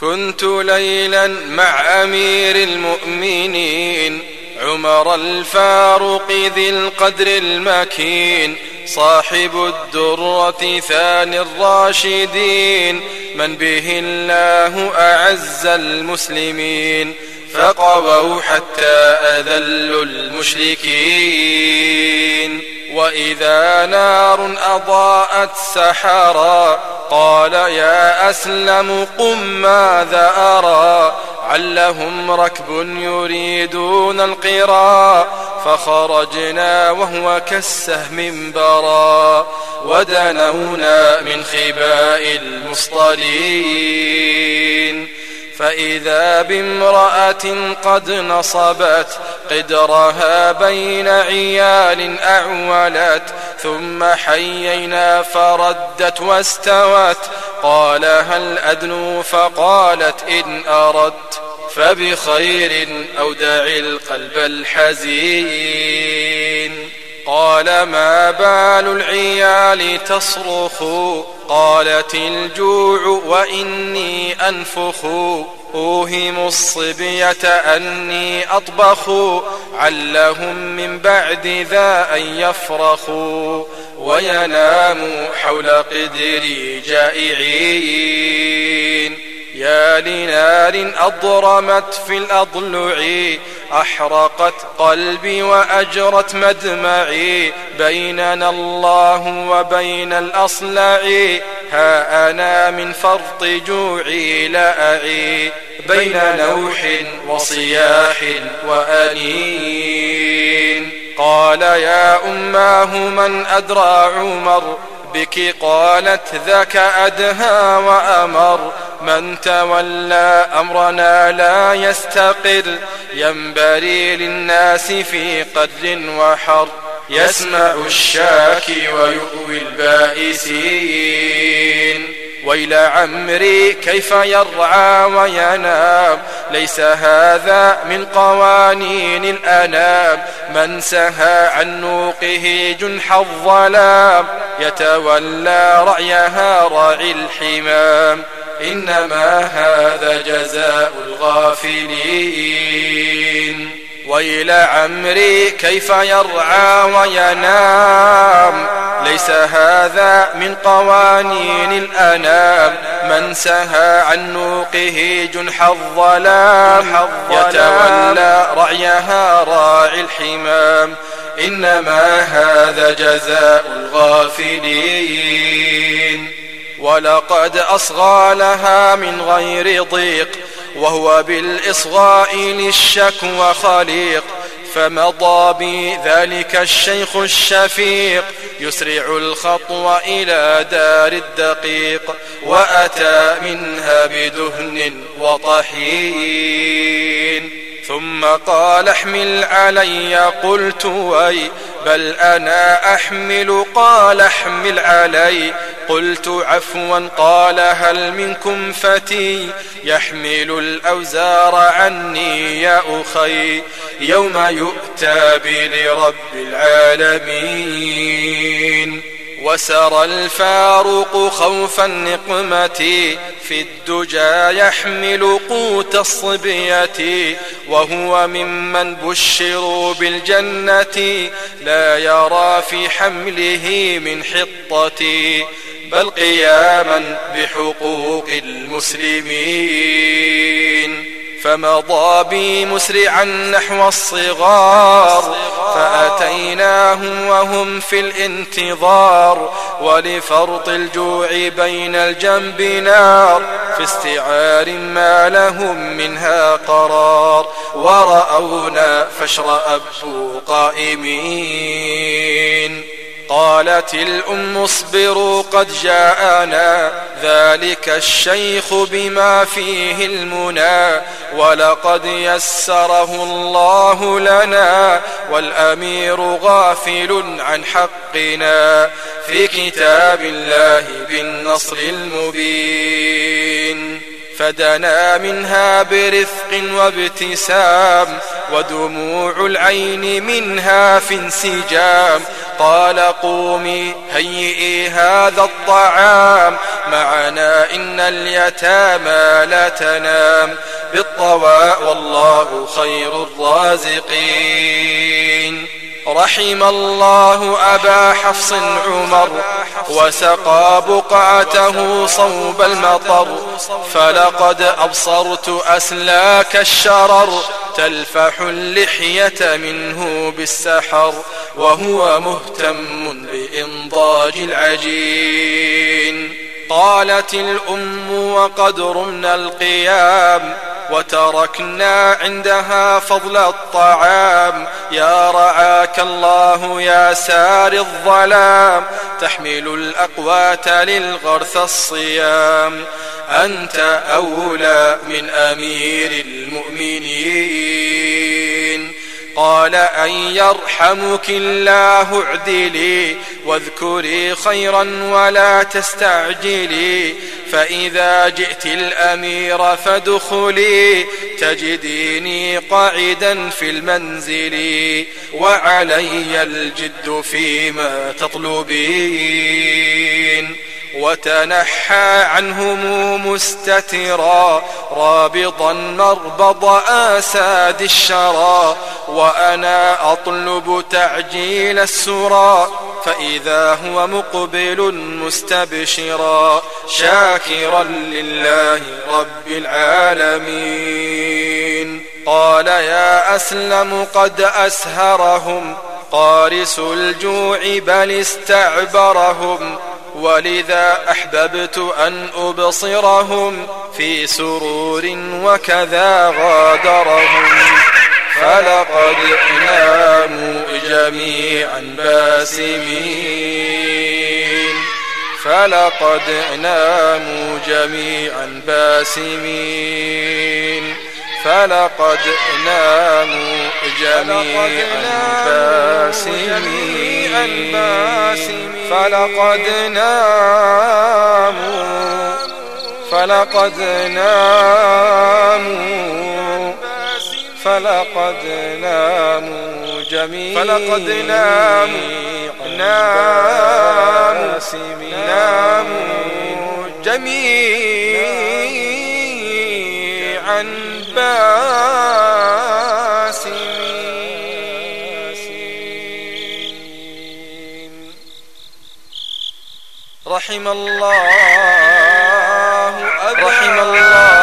كنت ليلا مع أمير المؤمنين عمر الفاروق ذي القدر المكين صاحب الدرة ثاني الراشدين من به الله أعز المسلمين فقووا حتى أذلوا المشركين. وإذا نار أضاءت سحرا قال يا أسلم قم ماذا أرى علهم ركب يريدون القرى فخرجنا وهو كالسهم برا ودنونا من خباء المصطلين فإذا بامرأة قد نصبت قدرها بين عيال أعولت ثم حيينا فردت واستوت. قال هل أدنو؟ فقالت إن أردت. فبخير أو دع القلب الحزين. قال ما بال العيال تصرخ قالت الجوع وإني أنفخ. أوهم الصبية أني أطبخ. علهم من بعد ذا أن يفرخوا. ويناموا حول قدري جائعين. يا لنار أضرمت في الأضلع. أحرقت قلبي وأجرت مدمعي بيننا الله وبين الأصلع. ها أنا من فرط جوعي لا أعي. بين نوح وصياح وأنين. قال يا أماه من أدرى عمر؟ بك قالت ذاك أدهى وأمر. من تولى أمرنا لا يستقر ينبري للناس في قدر وحر. يسمع الشاكي ويؤوي البائسين. ويل عمري كيف يرعى وينام؟ ليس هذا من قوانين الأنام. من سهى عن نوقه جنح الظلام يتولى رعيها راعي الحمام. إنما هذا جزاء الغافلين. ويل عمري كيف يرعى وينام؟ ليس هذا من قوانين الأنام. من سهى عن نوقه جنح الظلام. يتولى رعيها راعي الحمام. إنما هذا جزاء الغافلين. ولقد أصغى لها من غير ضيق وهو بالإصغاء للشكوى خليق فمضى بي ذلك الشيخ الشفيق يسرع الخطو إلى دار الدقيق وأتى منها بدهن وطحين. ثم قال احمل علي. قلت وي بل أنا أحمل. قال احمل علي. قلت عفوا. قال هل منكم فتي؟ يحمل الأوزار عني يا أخي. يوم يؤتى بلرب العالمين. وسرى الفاروق خوف النقمة في الدجى يحمل قوت الصبية وهو ممن بشروا بالجنة لا يرى في حمله من حطة بل قياما بحقوق المسلمين فمضى بي مسرعا نحو الصغار فأتيناهم وهم في الانتظار ولفرط الجوع بين الجنب نار في استعار ما لهم منها قرار ورأونا فاشرأبوا قائمين. قالت الأم اصبروا قد جاءنا ذلك الشيخ بما فيه المنى ولقد يسره الله لنا والأمير غافل عن حقنا في كتاب الله بالنصر المبين. فدنا منها برفق وابتسام ودموع العين منها في انسجام. قال قومي هيئي هذا الطعام معنا إن اليتامى لا تنام. بالطواء والله خير الرازقين. رحم الله أبا حفص عمر. وسقى بقعته صوب المطر فلقد أبصرت أسلاك الشرر تلفح اللحية منه بالسحر وهو مهتم بإنضاج العجين. قالت الأم وقد رمنا القيام وتركنا عندها فضل الطعام. يا رعاك الله يا سار الظلام تحمل الأقوات للغرث الصيام. أنت أولى من أمير المؤمنين. قال أن يرحمك الله اعدلي واذكري خيرا ولا تستعجلي فإذا جئت الأمير فادخلي تجديني قاعدا في المنزل وعلي الجد فيما تطلبين وتنحى عنهم مستترا رابضا مربض آساد الشرى وأنا أطلب تعجيل السرى فإذا هو مقبل مستبشرا. شاكرا لله رب العالمين. قال يا أسلم قد أسهرهم قارس الجوع بل استعبرهم. ولذا أحببت أن أبصرهم في سرور وكذا غادرهم. فلقد ناموا جميعا باسمين. فلقد ناموا جميعا باسمين. فلقد ناموا جميعا باسمين فلقد ناموا فلقد ناموا فلقد ناموا جميعا. فلقد ناموا رحم الله. رحم الله.